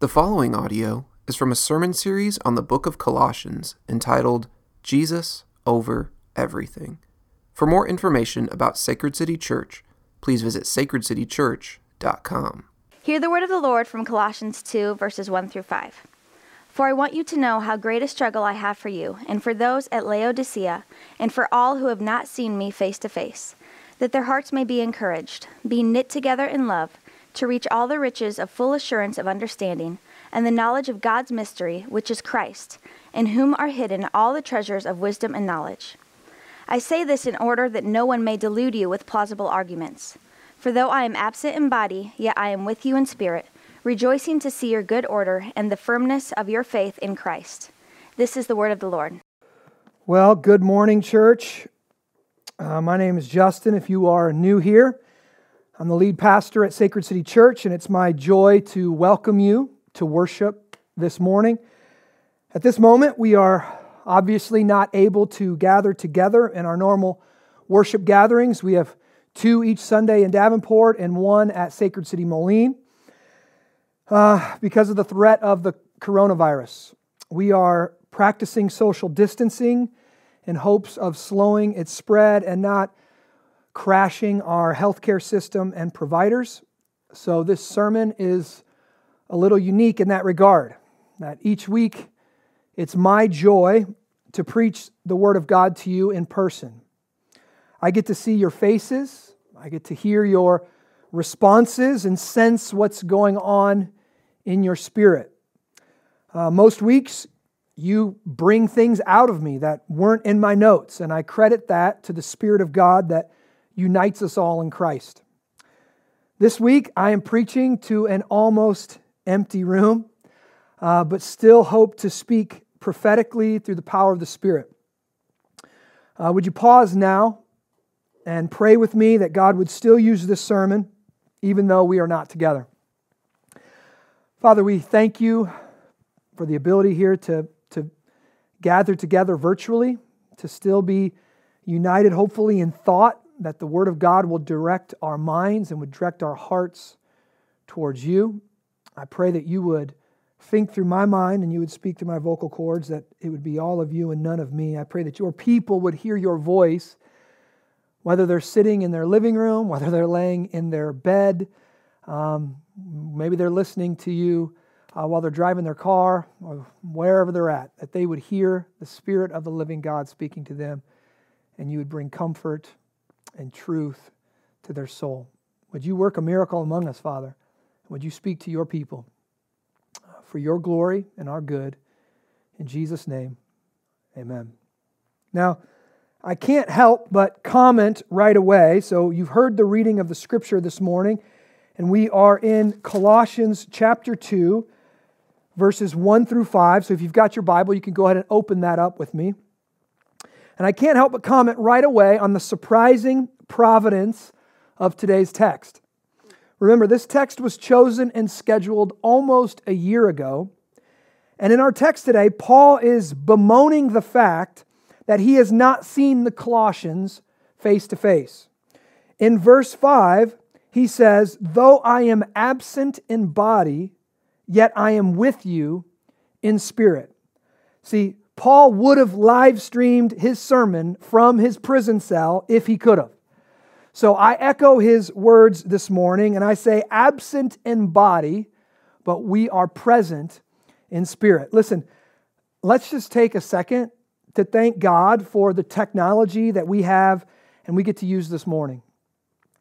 The following audio is from a sermon series on the book of Colossians entitled Jesus Over Everything. For more information about Sacred City Church, please visit sacredcitychurch.com. Hear the word of the Lord from Colossians 2, verses 1 through 5. For I want you to know how great a struggle I have for you, and for those at Laodicea, and for all who have not seen me face to face, that their hearts may be encouraged, be knit together in love to reach all the riches of full assurance of understanding and the knowledge of God's mystery, which is Christ, in whom are hidden all the treasures of wisdom and knowledge. I say this in order that no one may delude you with plausible arguments. For though I am absent in body, yet I am with you in spirit, rejoicing to see your good order and the firmness of your faith in Christ. This is the word of the Lord. Well, good morning, church. Uh, my name is Justin. If you are new here, I'm the lead pastor at Sacred City Church, and it's my joy to welcome you to worship this morning. At this moment, we are obviously not able to gather together in our normal worship gatherings. We have two each Sunday in Davenport and one at Sacred City Moline uh, because of the threat of the coronavirus. We are practicing social distancing in hopes of slowing its spread and not crashing our healthcare system and providers. So, this sermon is a little unique in that regard. That each week, it's my joy to preach the Word of God to you in person. I get to see your faces, I get to hear your responses and sense what's going on in your spirit. Uh, most weeks, you bring things out of me that weren't in my notes, and I credit that to the Spirit of God that unites us all in Christ. This week, I am preaching to an almost empty room, uh, but still hope to speak prophetically through the power of the Spirit. Uh, would you pause now and pray with me that God would still use this sermon, even though we are not together? Father, we thank you for the ability here to, to gather together virtually, to still be united, hopefully, in thought that the Word of God will direct our minds and would direct our hearts towards you. I pray that you would think through my mind and you would speak through my vocal cords, that it would be all of you and none of me. I pray that your people would hear your voice, whether they're sitting in their living room, whether they're laying in their bed, um, maybe they're listening to you uh, while they're driving their car or wherever they're at, that they would hear the Spirit of the living God speaking to them and you would bring comfort and truth to their soul. Would you work a miracle among us, Father? Would you speak to your people uh, for your glory and our good? In Jesus' name, amen. Now, I can't help but comment right away. So, you've heard the reading of the scripture this morning, and we are in Colossians chapter 2, verses 1 through 5. So, if you've got your Bible, you can go ahead and open that up with me. And I can't help but comment right away on the surprising providence of today's text. Remember, this text was chosen and scheduled almost a year ago. And in our text today, Paul is bemoaning the fact that he has not seen the Colossians face to face. In verse 5, he says, Though I am absent in body, yet I am with you in spirit. See, Paul would have live streamed his sermon from his prison cell if he could have. So I echo his words this morning and I say, absent in body, but we are present in spirit. Listen, let's just take a second to thank God for the technology that we have and we get to use this morning.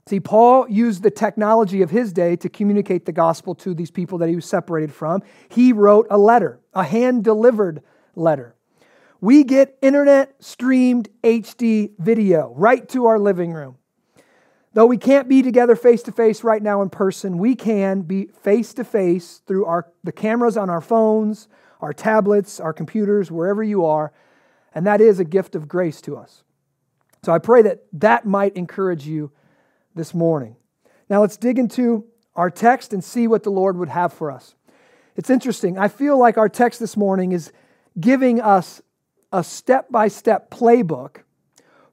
See, Paul used the technology of his day to communicate the gospel to these people that he was separated from. He wrote a letter, a hand delivered letter we get internet streamed HD video right to our living room. Though we can't be together face to face right now in person, we can be face to face through our, the cameras on our phones, our tablets, our computers, wherever you are. And that is a gift of grace to us. So I pray that that might encourage you this morning. Now let's dig into our text and see what the Lord would have for us. It's interesting. I feel like our text this morning is giving us a step by step playbook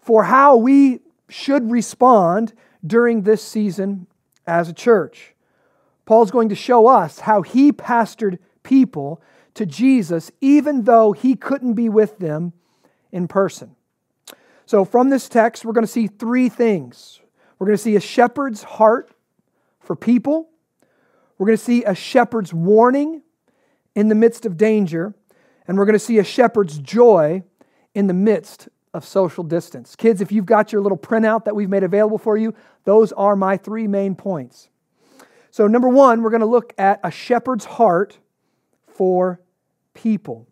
for how we should respond during this season as a church. Paul's going to show us how he pastored people to Jesus, even though he couldn't be with them in person. So, from this text, we're going to see three things. We're going to see a shepherd's heart for people, we're going to see a shepherd's warning in the midst of danger, and we're going to see a shepherd's joy in the midst of social distance. Kids, if you've got your little printout that we've made available for you, those are my three main points. So, number one, we're going to look at a shepherd's heart for people.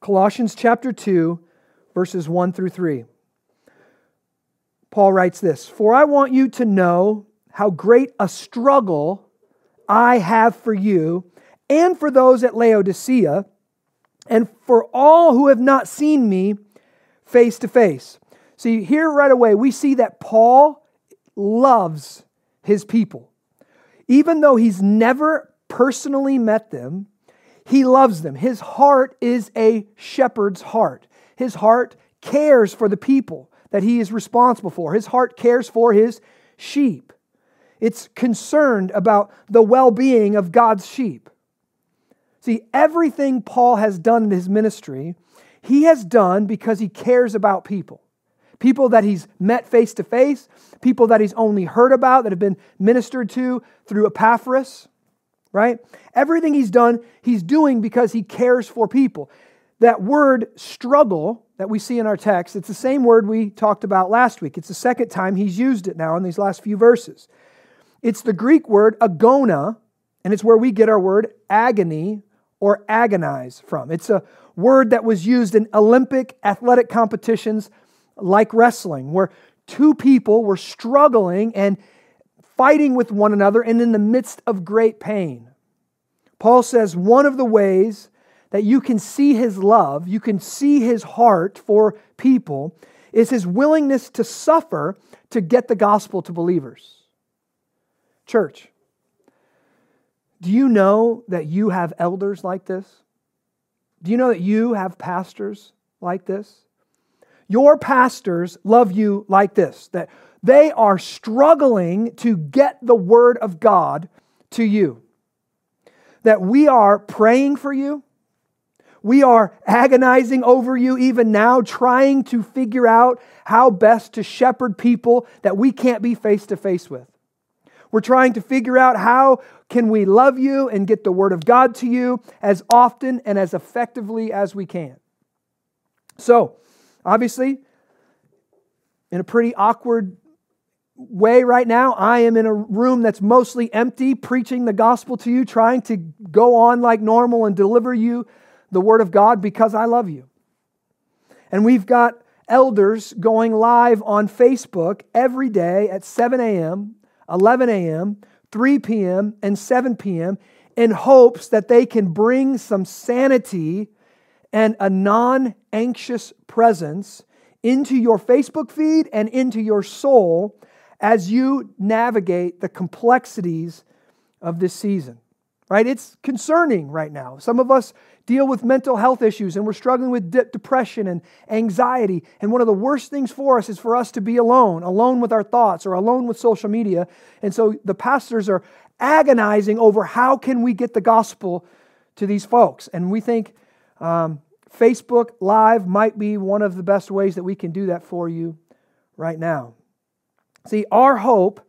Colossians chapter 2, verses 1 through 3. Paul writes this For I want you to know how great a struggle I have for you and for those at Laodicea and for all who have not seen me face to face. See, here right away, we see that Paul loves his people. Even though he's never personally met them, he loves them. His heart is a shepherd's heart. His heart cares for the people that he is responsible for. His heart cares for his sheep. It's concerned about the well being of God's sheep. See, everything Paul has done in his ministry, he has done because he cares about people. People that he's met face to face, people that he's only heard about, that have been ministered to through Epaphras, right? Everything he's done, he's doing because he cares for people. That word struggle that we see in our text, it's the same word we talked about last week. It's the second time he's used it now in these last few verses. It's the Greek word agona, and it's where we get our word agony or agonize from. It's a word that was used in Olympic athletic competitions like wrestling, where two people were struggling and fighting with one another and in the midst of great pain. Paul says one of the ways that you can see his love, you can see his heart for people, is his willingness to suffer to get the gospel to believers. Church, do you know that you have elders like this? Do you know that you have pastors like this? Your pastors love you like this that they are struggling to get the word of God to you. That we are praying for you. We are agonizing over you even now, trying to figure out how best to shepherd people that we can't be face to face with. We're trying to figure out how can we love you and get the word of God to you as often and as effectively as we can. So, obviously, in a pretty awkward way right now, I am in a room that's mostly empty, preaching the gospel to you, trying to go on like normal and deliver you the word of God because I love you. And we've got elders going live on Facebook every day at 7 a.m 11 a.m., 3 p.m., and 7 p.m. in hopes that they can bring some sanity and a non anxious presence into your Facebook feed and into your soul as you navigate the complexities of this season. Right? It's concerning right now. Some of us deal with mental health issues and we're struggling with de- depression and anxiety. And one of the worst things for us is for us to be alone, alone with our thoughts or alone with social media. And so the pastors are agonizing over how can we get the gospel to these folks. And we think um, Facebook Live might be one of the best ways that we can do that for you right now. See, our hope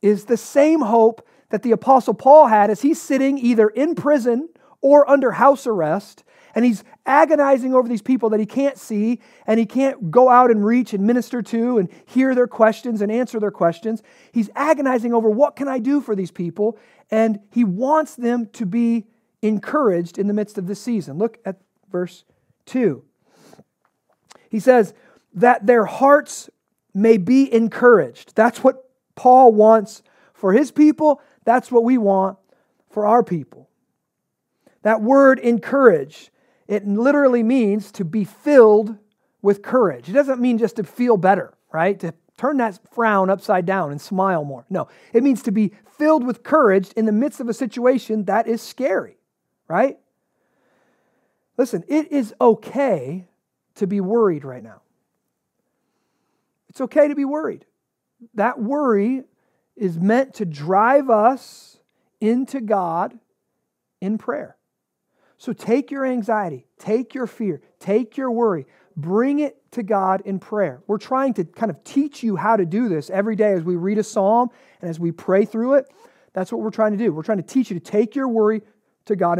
is the same hope that the Apostle Paul had as he's sitting either in prison or under house arrest, and he's agonizing over these people that he can't see and he can't go out and reach and minister to and hear their questions and answer their questions. He's agonizing over what can I do for these people, and he wants them to be encouraged in the midst of this season. Look at verse 2. He says, that their hearts may be encouraged. That's what Paul wants for his people. That's what we want for our people. That word encourage, it literally means to be filled with courage. It doesn't mean just to feel better, right? To turn that frown upside down and smile more. No, it means to be filled with courage in the midst of a situation that is scary, right? Listen, it is okay to be worried right now. It's okay to be worried. That worry is meant to drive us into God in prayer. So take your anxiety, take your fear, take your worry, bring it to God in prayer. We're trying to kind of teach you how to do this every day as we read a psalm and as we pray through it. That's what we're trying to do. We're trying to teach you to take your worry to God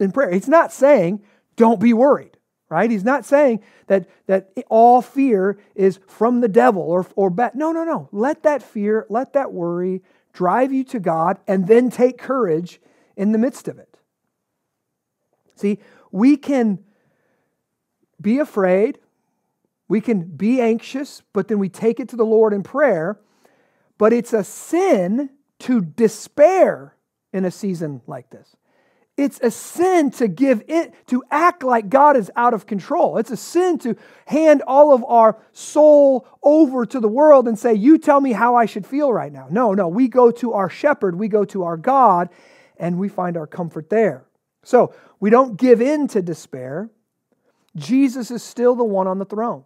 in, prayer. It's not saying don't be worried, right? He's not saying that, that all fear is from the devil or, or bad. No, no, no. Let that fear, let that worry drive you to God and then take courage in the midst of it. See, we can be afraid, we can be anxious, but then we take it to the Lord in prayer. But it's a sin to despair in a season like this. It's a sin to give it, to act like God is out of control. It's a sin to hand all of our soul over to the world and say, You tell me how I should feel right now. No, no, we go to our shepherd, we go to our God, and we find our comfort there. So we don't give in to despair. Jesus is still the one on the throne.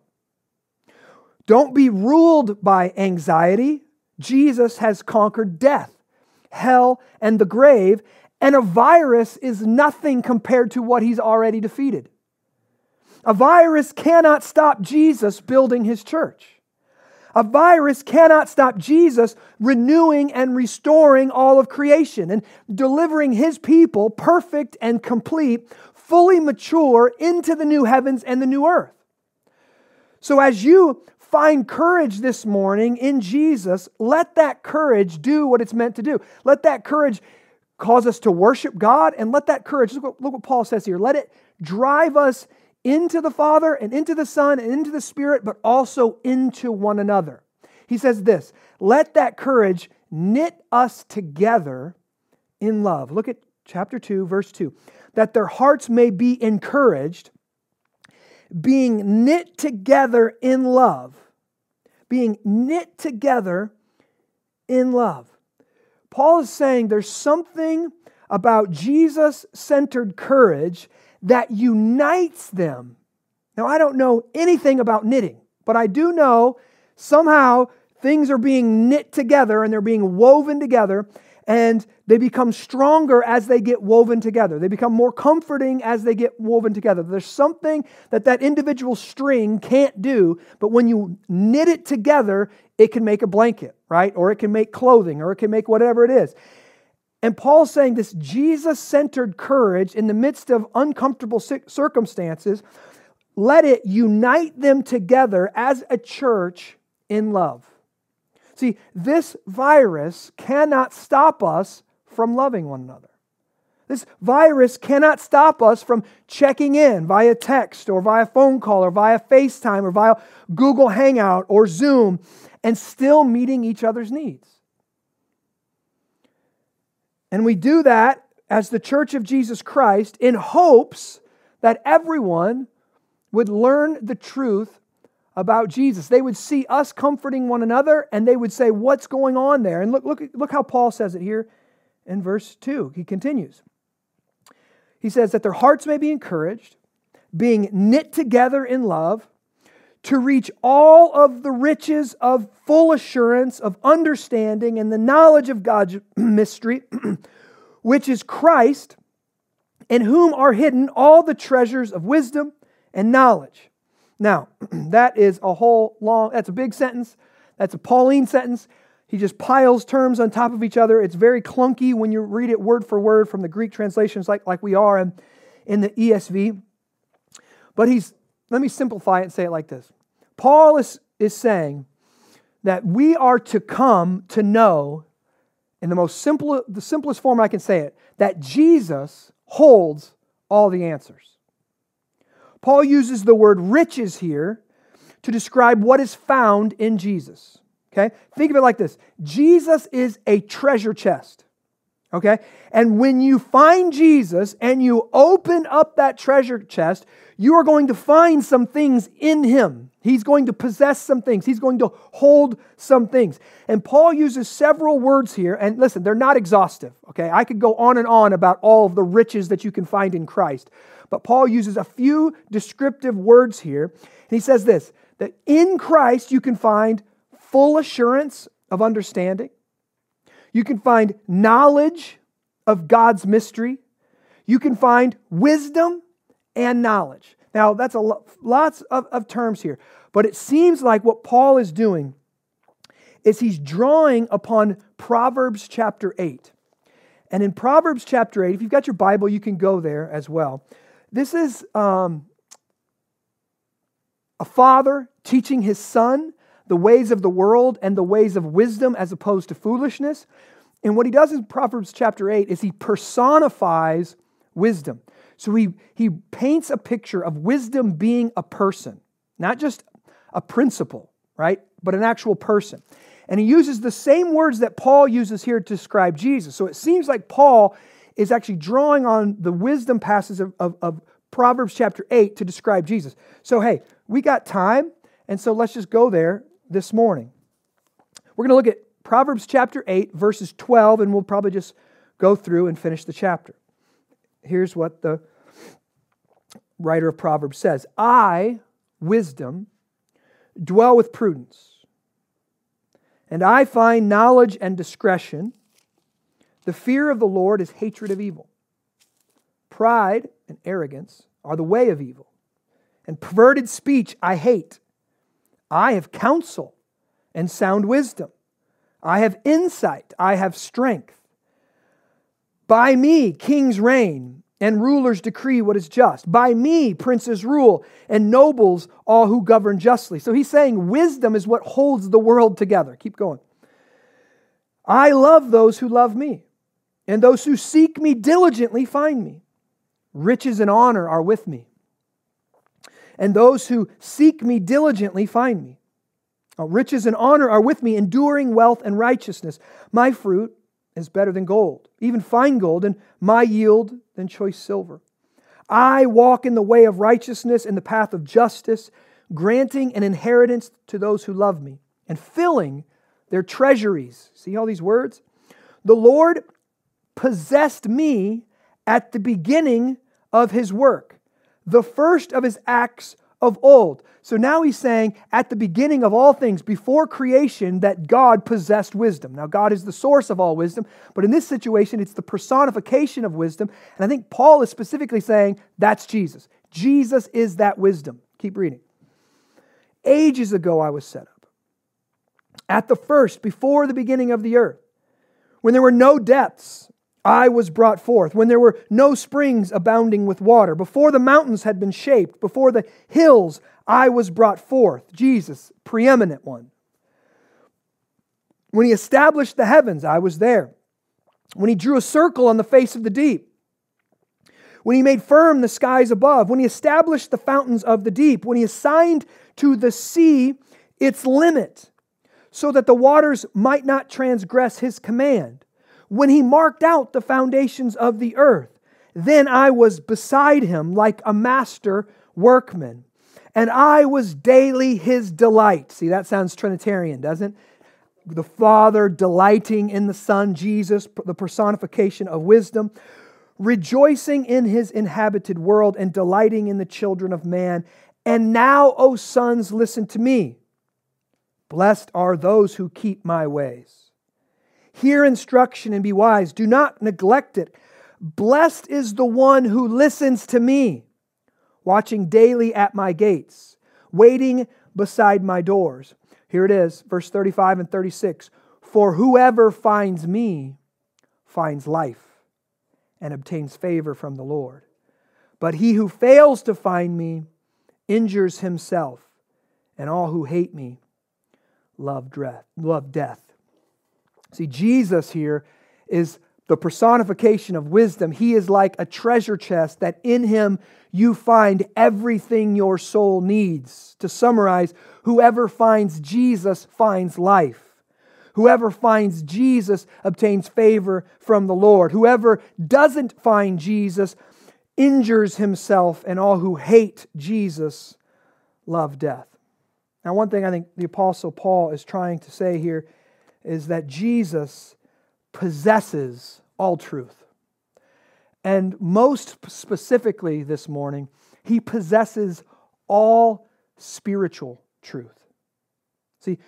Don't be ruled by anxiety. Jesus has conquered death, hell, and the grave, and a virus is nothing compared to what he's already defeated. A virus cannot stop Jesus building his church. A virus cannot stop Jesus renewing and restoring all of creation and delivering his people perfect and complete, fully mature into the new heavens and the new earth. So, as you find courage this morning in Jesus, let that courage do what it's meant to do. Let that courage cause us to worship God, and let that courage, look what, look what Paul says here, let it drive us into the Father and into the Son and into the Spirit, but also into one another. He says this let that courage knit us together in love. Look at chapter 2, verse 2. That their hearts may be encouraged, being knit together in love. Being knit together in love. Paul is saying there's something about Jesus centered courage that unites them. Now, I don't know anything about knitting, but I do know somehow things are being knit together and they're being woven together and they become stronger as they get woven together. They become more comforting as they get woven together. There's something that that individual string can't do, but when you knit it together, it can make a blanket, right? Or it can make clothing, or it can make whatever it is. And Paul's saying this Jesus centered courage in the midst of uncomfortable circumstances, let it unite them together as a church in love. See, this virus cannot stop us from loving one another. This virus cannot stop us from checking in via text or via phone call or via FaceTime or via Google Hangout or Zoom and still meeting each other's needs. And we do that as the Church of Jesus Christ in hopes that everyone would learn the truth about Jesus. They would see us comforting one another and they would say, What's going on there? And look, look, look how Paul says it here in verse 2. He continues. He says that their hearts may be encouraged, being knit together in love, to reach all of the riches of full assurance of understanding and the knowledge of God's mystery, which is Christ, in whom are hidden all the treasures of wisdom and knowledge. Now, that is a whole long, that's a big sentence. That's a Pauline sentence. He just piles terms on top of each other. It's very clunky when you read it word for word from the Greek translations, like, like we are in, in the ESV. But he's, let me simplify it and say it like this Paul is, is saying that we are to come to know, in the most simple, the simplest form I can say it, that Jesus holds all the answers. Paul uses the word riches here to describe what is found in Jesus. Okay? Think of it like this Jesus is a treasure chest. Okay? And when you find Jesus and you open up that treasure chest, you are going to find some things in him. He's going to possess some things. He's going to hold some things. And Paul uses several words here. And listen, they're not exhaustive. Okay? I could go on and on about all of the riches that you can find in Christ. But Paul uses a few descriptive words here. And he says this that in Christ you can find full assurance of understanding, you can find knowledge of God's mystery, you can find wisdom and knowledge. Now, that's a lo- lots of, of terms here, but it seems like what Paul is doing is he's drawing upon Proverbs chapter 8. And in Proverbs chapter 8, if you've got your Bible, you can go there as well. This is um, a father teaching his son the ways of the world and the ways of wisdom as opposed to foolishness. And what he does in Proverbs chapter 8 is he personifies wisdom. So he, he paints a picture of wisdom being a person, not just a principle, right? But an actual person. And he uses the same words that Paul uses here to describe Jesus. So it seems like Paul is actually drawing on the wisdom passages of, of, of Proverbs chapter 8 to describe Jesus. So, hey, we got time, and so let's just go there this morning. We're going to look at Proverbs chapter 8, verses 12, and we'll probably just go through and finish the chapter. Here's what the writer of Proverbs says I, wisdom, dwell with prudence and I find knowledge and discretion. The fear of the Lord is hatred of evil. Pride and arrogance are the way of evil, and perverted speech I hate. I have counsel and sound wisdom. I have insight. I have strength. By me, kings reign and rulers decree what is just. By me, princes rule, and nobles all who govern justly. So he's saying wisdom is what holds the world together. Keep going. I love those who love me, and those who seek me diligently find me. Riches and honor are with me, and those who seek me diligently find me. Uh, riches and honor are with me, enduring wealth and righteousness. My fruit is better than gold, even fine gold, and my yield than choice silver. I walk in the way of righteousness, in the path of justice, granting an inheritance to those who love me, and filling their treasuries. See all these words? The Lord possessed me at the beginning of his work. The first of his acts of old. So now he's saying at the beginning of all things, before creation, that God possessed wisdom. Now, God is the source of all wisdom, but in this situation, it's the personification of wisdom. And I think Paul is specifically saying that's Jesus. Jesus is that wisdom. Keep reading. Ages ago, I was set up. At the first, before the beginning of the earth, when there were no depths, I was brought forth, when there were no springs abounding with water, before the mountains had been shaped, before the hills, I was brought forth. Jesus, preeminent one. When he established the heavens, I was there. When he drew a circle on the face of the deep, when he made firm the skies above, when he established the fountains of the deep, when he assigned to the sea its limit, so that the waters might not transgress his command when he marked out the foundations of the earth. Then I was beside him like a master workman, and I was daily his delight. See, that sounds Trinitarian, doesn't it? The Father delighting in the Son, Jesus, the personification of wisdom, rejoicing in his inhabited world and delighting in the children of man. And now, O sons, listen to me. Blessed are those who keep my ways. Hear instruction and be wise. Do not neglect it. Blessed is the one who listens to me, watching daily at my gates, waiting beside my doors. Here it is, verse 35 and 36. For whoever finds me finds life and obtains favor from the Lord. But he who fails to find me injures himself, and all who hate me love, love death. See, Jesus here is the personification of wisdom. He is like a treasure chest that in him you find everything your soul needs. To summarize, whoever finds Jesus finds life. Whoever finds Jesus obtains favor from the Lord. Whoever doesn't find Jesus injures himself, and all who hate Jesus love death. Now, one thing I think the Apostle Paul is trying to say here is that Jesus possesses all truth. And most specifically this morning, he possesses all spiritual truth. See,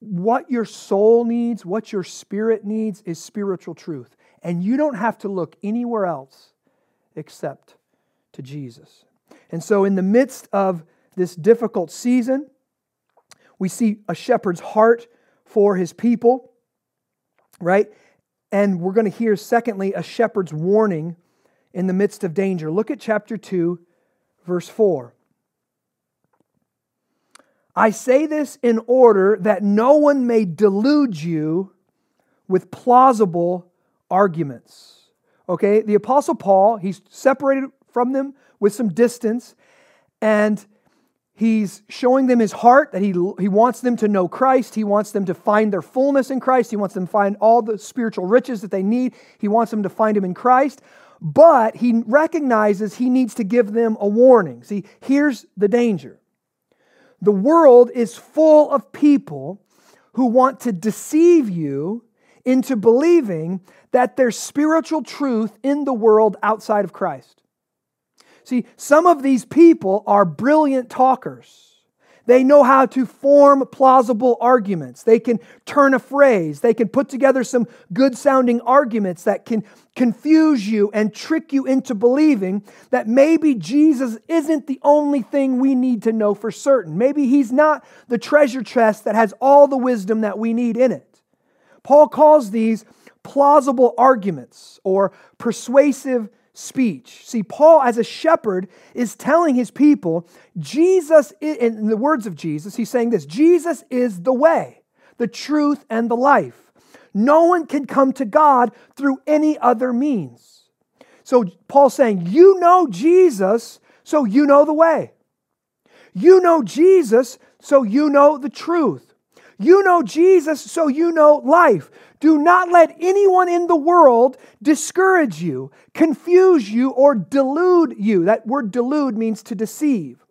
what your soul needs, what your spirit needs, is spiritual truth. And you don't have to look anywhere else except to Jesus. And so, in the midst of this difficult season, we see a shepherd's heart for his people, right? And we're going to hear, secondly, a shepherd's warning in the midst of danger. Look at chapter 2, verse 4. I say this in order that no one may delude you with plausible arguments. Okay, the Apostle Paul, he's separated from them with some distance, and he's showing them his heart that he, he wants them to know Christ. He wants them to find their fullness in Christ. He wants them to find all the spiritual riches that they need. He wants them to find him in Christ. But he recognizes he needs to give them a warning. See, here's the danger the world is full of people who want to deceive you into believing that there's spiritual truth in the world outside of Christ. See, some of these people are brilliant talkers. They know how to form plausible arguments. They can turn a phrase. They can put together some good sounding arguments that can confuse you and trick you into believing that maybe Jesus isn't the only thing we need to know for certain. Maybe he's not the treasure chest that has all the wisdom that we need in it. Paul calls these plausible arguments or persuasive speech. See, Paul, as a shepherd, is telling his people, Jesus, in the words of Jesus, he's saying this Jesus is the way, the truth, and the life. No one can come to God through any other means. So, Paul's saying, You know Jesus, so you know the way. You know Jesus, so you know the truth. You know Jesus, so you know life. Do not let anyone in the world discourage you, confuse you, or delude you. That word delude means to deceive.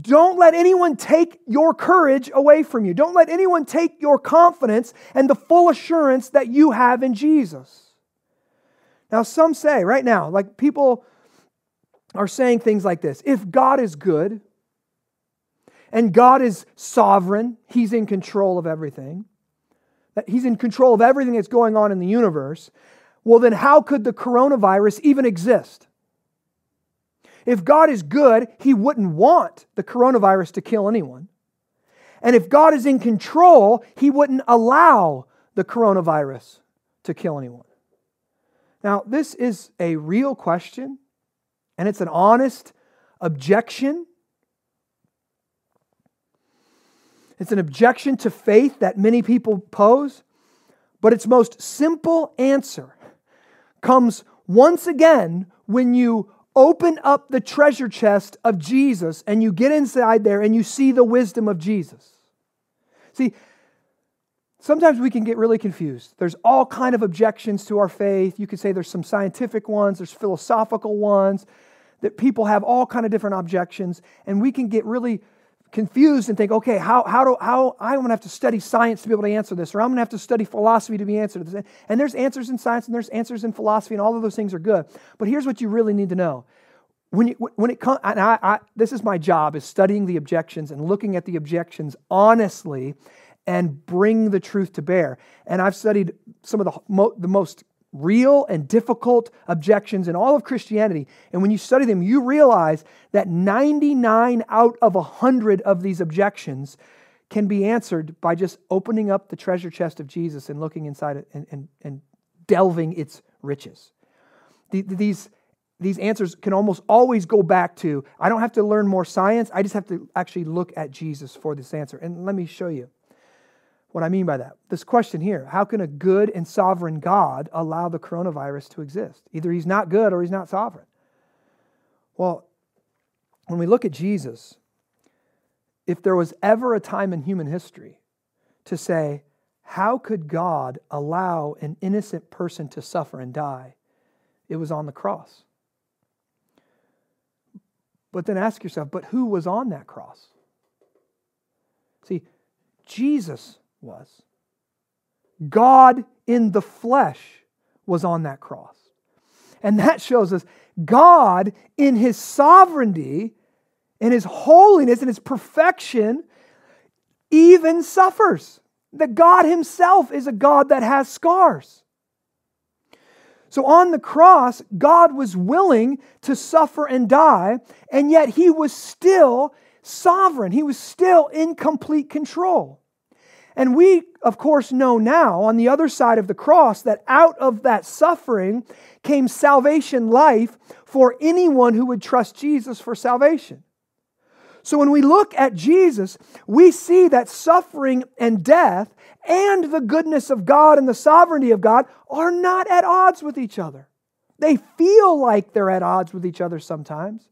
Don't let anyone take your courage away from you. Don't let anyone take your confidence and the full assurance that you have in Jesus. Now, some say right now, like people are saying things like this if God is good and God is sovereign, He's in control of everything that he's in control of everything that's going on in the universe, well, then how could the coronavirus even exist? If God is good, he wouldn't want the coronavirus to kill anyone. And if God is in control, he wouldn't allow the coronavirus to kill anyone. Now, this is a real question, and it's an honest objection It's an objection to faith that many people pose, but its most simple answer comes once again when you open up the treasure chest of Jesus and you get inside there and you see the wisdom of Jesus. See, sometimes we can get really confused. There's all kind of objections to our faith. You could say there's some scientific ones, there's philosophical ones that people have all kind of different objections and we can get really confused and think, okay, how, how do how I'm gonna have to study science to be able to answer this, or I'm gonna have to study philosophy to be answered this. And there's answers in science and there's answers in philosophy, and all of those things are good. But here's what you really need to know. When, you, when it comes, and I, I, this is my job, is studying the objections and looking at the objections honestly and bring the truth to bear. And I've studied some of the, mo, the most real and difficult objections in all of Christianity. And when you study them, you realize that 99 out of 100 of these objections can be answered by just opening up the treasure chest of Jesus and looking inside it and, and, and delving its riches. These, these answers can almost always go back to I don't have to learn more science, I just have to actually look at Jesus for this answer. And let me show you what I mean by that. This question here how can a good and sovereign God allow the coronavirus to exist? Either he's not good or he's not sovereign. Well, when we look at Jesus, if there was ever a time in human history to say, how could God allow an innocent person to suffer and die? It was on the cross. But then ask yourself, but who was on that cross? See, Jesus was. God in the flesh was on that cross. And that shows us God in his sovereignty, in his holiness, in his perfection, even suffers. That God himself is a God that has scars. So on the cross, God was willing to suffer and die, and yet he was still sovereign. He was still in complete control. And we, of course, know now on the other side of the cross that out of that suffering came salvation life for anyone who would trust Jesus for salvation. So when we look at Jesus, we see that suffering and death and the goodness of God and the sovereignty of God are not at odds with each other. They feel like they're at odds with each other sometimes,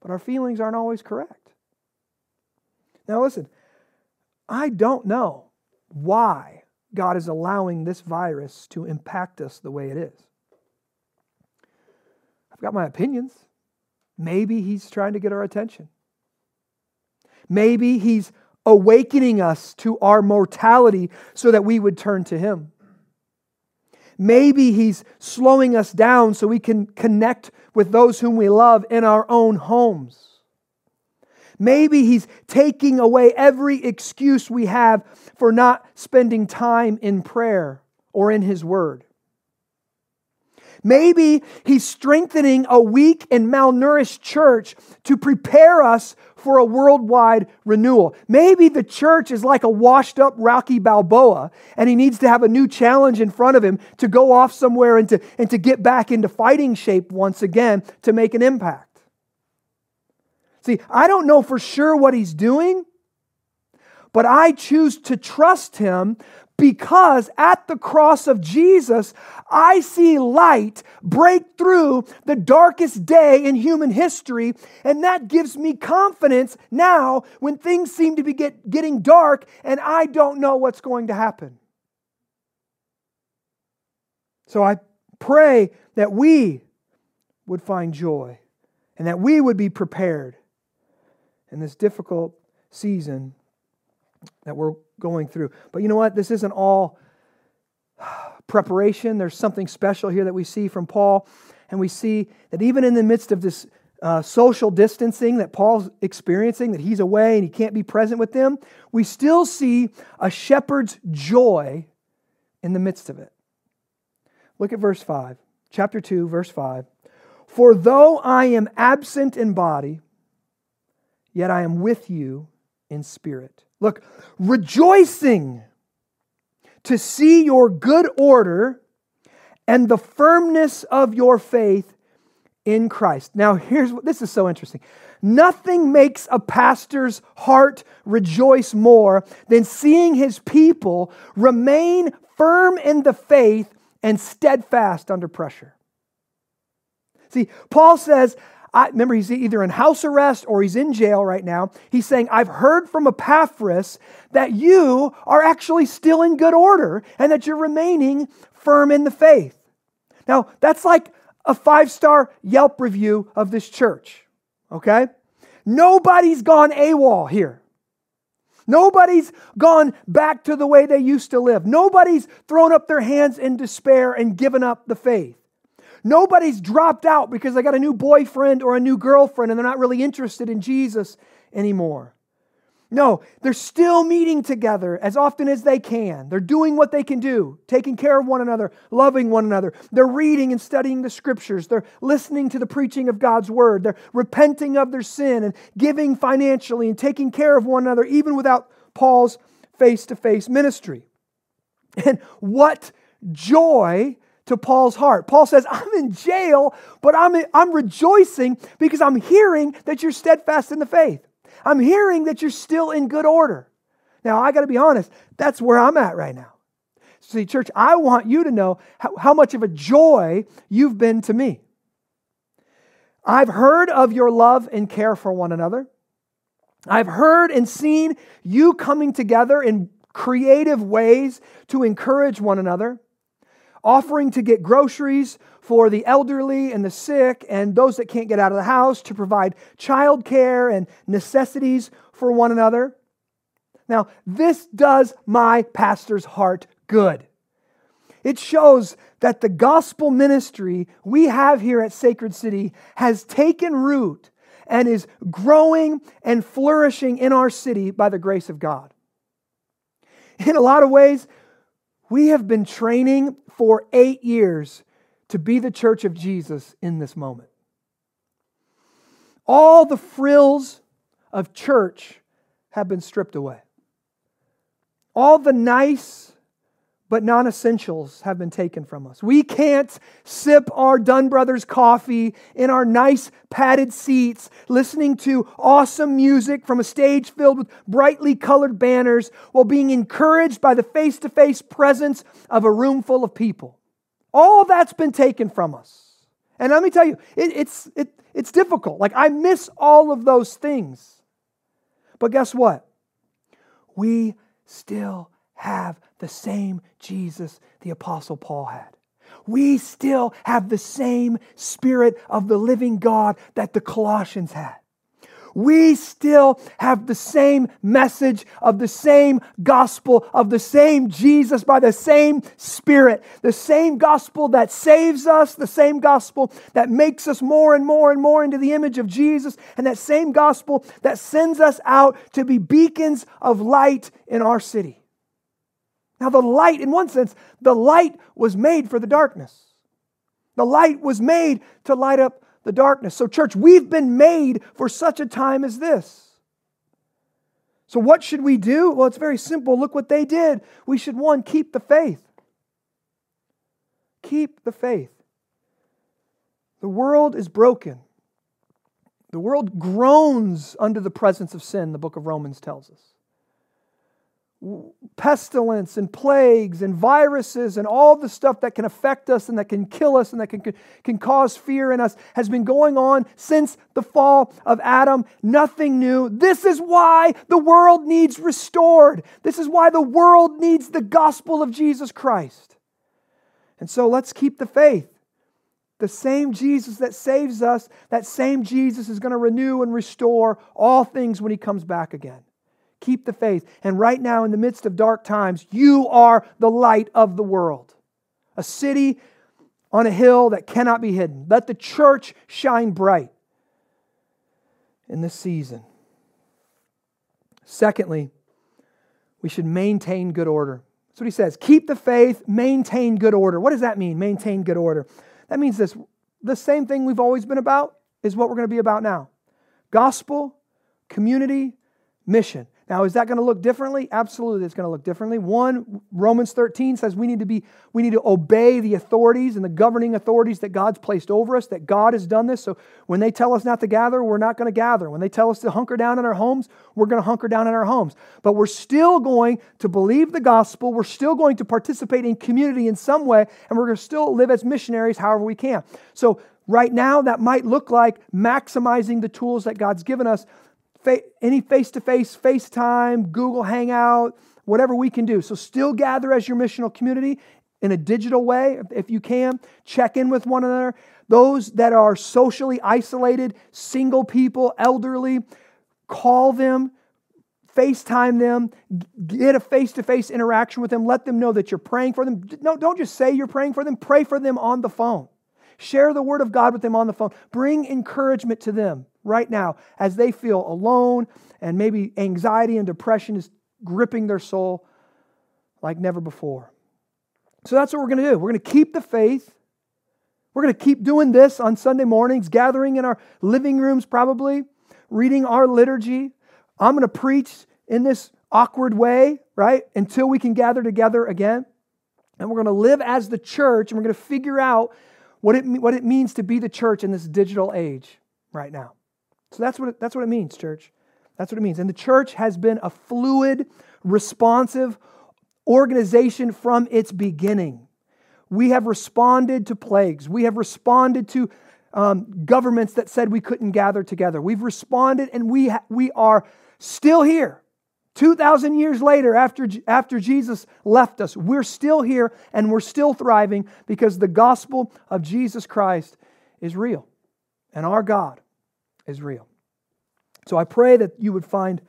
but our feelings aren't always correct. Now, listen, I don't know why God is allowing this virus to impact us the way it is. I've got my opinions. Maybe He's trying to get our attention. Maybe He's awakening us to our mortality so that we would turn to Him. Maybe He's slowing us down so we can connect with those whom we love in our own homes. Maybe He's taking away every excuse we have for not spending time in prayer or in His Word. Maybe He's strengthening a weak and malnourished church to prepare us for a worldwide renewal. Maybe the church is like a washed up Rocky Balboa and he needs to have a new challenge in front of him to go off somewhere and to, and to get back into fighting shape once again to make an impact. See, I don't know for sure what he's doing, but I choose to trust him because at the cross of Jesus, I see light break through the darkest day in human history. And that gives me confidence now when things seem to be get, getting dark and I don't know what's going to happen. So I pray that we would find joy and that we would be prepared in this difficult season that we're going through. But you know what? This isn't all preparation. There's something special here that we see from Paul. And we see that even in the midst of this uh, social distancing that Paul's experiencing, that he's away and he can't be present with them, we still see a shepherd's joy in the midst of it. Look at verse 5, chapter 2, verse 5. For though I am absent in body, yet I am with you in spirit. Look, rejoicing to see your good order and the firmness of your faith in Christ. Now, here's what this is so interesting. Nothing makes a pastor's heart rejoice more than seeing his people remain firm in the faith and steadfast under pressure. See, Paul says, I, remember, he's either in house arrest or he's in jail right now. He's saying, I've heard from Epaphras that you are actually still in good order and that you're remaining firm in the faith. Now, that's like a five star Yelp review of this church, okay? Nobody's gone AWOL here. Nobody's gone back to the way they used to live. Nobody's thrown up their hands in despair and given up the faith. Nobody's dropped out because they got a new boyfriend or a new girlfriend and they're not really interested in Jesus anymore. No, they're still meeting together as often as they can. They're doing what they can do, taking care of one another, loving one another. They're reading and studying the scriptures. They're listening to the preaching of God's word. They're repenting of their sin and giving financially and taking care of one another, even without Paul's face to face ministry. And what joy to Paul's heart. Paul says, I'm in jail, but I'm, I'm rejoicing because I'm hearing that you're steadfast in the faith. I'm hearing that you're still in good order. Now, I got to be honest, that's where I'm at right now. See, church, I want you to know how, how much of a joy you've been to me. I've heard of your love and care for one another. I've heard and seen you coming together in creative ways to encourage one another offering to get groceries for the elderly and the sick and those that can't get out of the house, to provide childcare and necessities for one another. Now, this does my pastor's heart good. It shows that the gospel ministry we have here at Sacred City has taken root and is growing and flourishing in our city by the grace of God. In a lot of ways, we have been training for eight years to be the church of Jesus in this moment. All the frills of church have been stripped away. All the nice but non essentials have been taken from us. We can't sip our Dunn Brothers coffee in our nice padded seats, listening to awesome music from a stage filled with brightly colored banners, while being encouraged by the face to face presence of a room full of people. All that's been taken from us. And let me tell you, it, it's, it, it's difficult. Like, I miss all of those things. But guess what? We still have the same Jesus the Apostle Paul had. We still have the same Spirit of the living God that the Colossians had we still have the same message of the same gospel of the same Jesus by the same Spirit. The same gospel that saves us, the same gospel that makes us more and more and more into the image of Jesus, and that same gospel that sends us out to be beacons of light in our city. Now, the light, in one sense, the light was made for the darkness. The light was made to light up the darkness. So, church, we've been made for such a time as this. So, what should we do? Well, it's very simple. Look what they did. We should, one, keep the faith. Keep the faith. The world is broken. The world groans under the presence of sin, the book of Romans tells us pestilence and plagues and viruses and all the stuff that can affect us and that can kill us and that can, can cause fear in us has been going on since the fall of Adam. Nothing new. This is why the world needs restored. This is why the world needs the gospel of Jesus Christ. And so let's keep the faith. The same Jesus that saves us, that same Jesus is going to renew and restore all things when he comes back again. Keep the faith. And right now, in the midst of dark times, you are the light of the world. A city on a hill that cannot be hidden. Let the church shine bright in this season. Secondly, we should maintain good order. That's what he says. Keep the faith, maintain good order. What does that mean, maintain good order? That means this the same thing we've always been about is what we're going to be about now gospel, community, mission. Now, is that going to look differently? Absolutely, it's going to look differently. One, Romans 13 says we need to be, we need to obey the authorities and the governing authorities that God's placed over us, that God has done this. So when they tell us not to gather, we're not going to gather. When they tell us to hunker down in our homes, we're going to hunker down in our homes. But we're still going to believe the gospel. We're still going to participate in community in some way, and we're going to still live as missionaries however we can. So right now, that might look like maximizing the tools that God's given us any face to face, FaceTime, Google Hangout, whatever we can do. So still gather as your missional community in a digital way if you can. Check in with one another. Those that are socially isolated, single people, elderly, call them, FaceTime them, get a face to face interaction with them, let them know that you're praying for them. No, don't just say you're praying for them, pray for them on the phone. Share the word of God with them on the phone. Bring encouragement to them right now as they feel alone and maybe anxiety and depression is gripping their soul like never before. So that's what we're going to do. We're going to keep the faith. We're going to keep doing this on Sunday mornings, gathering in our living rooms, probably, reading our liturgy. I'm going to preach in this awkward way, right, until we can gather together again. And we're going to live as the church, and we're going to figure out what it, what it means to be the church in this digital age right now. So that's what it, that's what it means, church. That's what it means. And the church has been a fluid, responsive organization from its beginning. We have responded to plagues. We have responded to um, governments that said we couldn't gather together. We've responded and we, ha- we are still here. 2,000 years later, after, after Jesus left us, we're still here and we're still thriving because the gospel of Jesus Christ is real. And our God is real. So I pray that you would find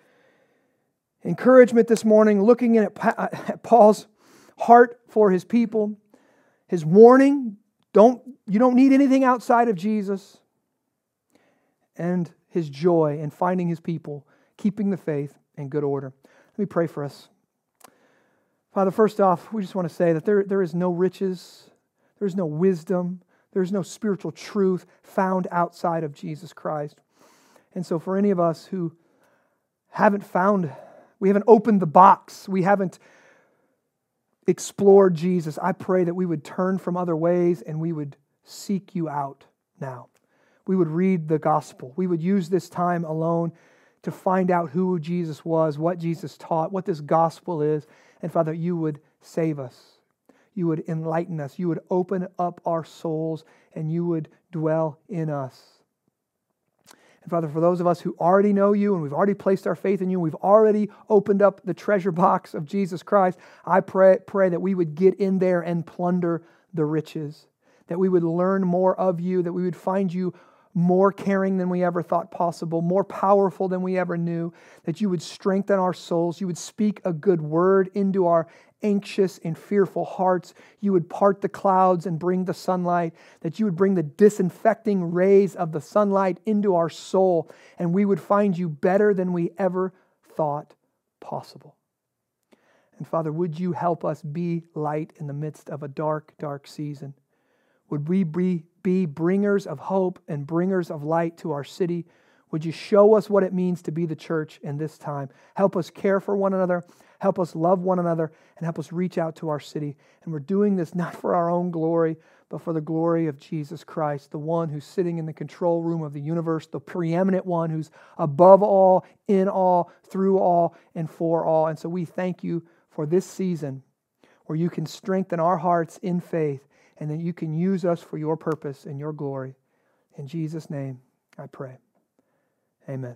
encouragement this morning looking at, uh, at Paul's heart for his people, his warning don't, you don't need anything outside of Jesus, and his joy in finding his people, keeping the faith in good order. Let me pray for us. Father, first off, we just want to say that there, there is no riches, there is no wisdom, There's no spiritual truth found outside of Jesus Christ. And so, for any of us who haven't found, we haven't opened the box, we haven't explored Jesus, I pray that we would turn from other ways and we would seek you out now. We would read the gospel. We would use this time alone to find out who Jesus was, what Jesus taught, what this gospel is. And Father, you would save us. You would enlighten us. You would open up our souls and you would dwell in us. And Father, for those of us who already know you and we've already placed our faith in you, and we've already opened up the treasure box of Jesus Christ, I pray, pray that we would get in there and plunder the riches, that we would learn more of you, that we would find you more caring than we ever thought possible, more powerful than we ever knew, that you would strengthen our souls, you would speak a good word into our anxious and fearful hearts, you would part the clouds and bring the sunlight, that you would bring the disinfecting rays of the sunlight into our soul, and we would find you better than we ever thought possible. And Father, would you help us be light in the midst of a dark, dark season? Would we be, be bringers of hope and bringers of light to our city? Would you show us what it means to be the church in this time? Help us care for one another, help us love one another, and help us reach out to our city. And we're doing this not for our own glory, but for the glory of Jesus Christ, the one who's sitting in the control room of the universe, the preeminent one who's above all, in all, through all, and for all. And so we thank you for this season where you can strengthen our hearts in faith and that you can use us for your purpose and your glory. In Jesus' name, I pray. Amen.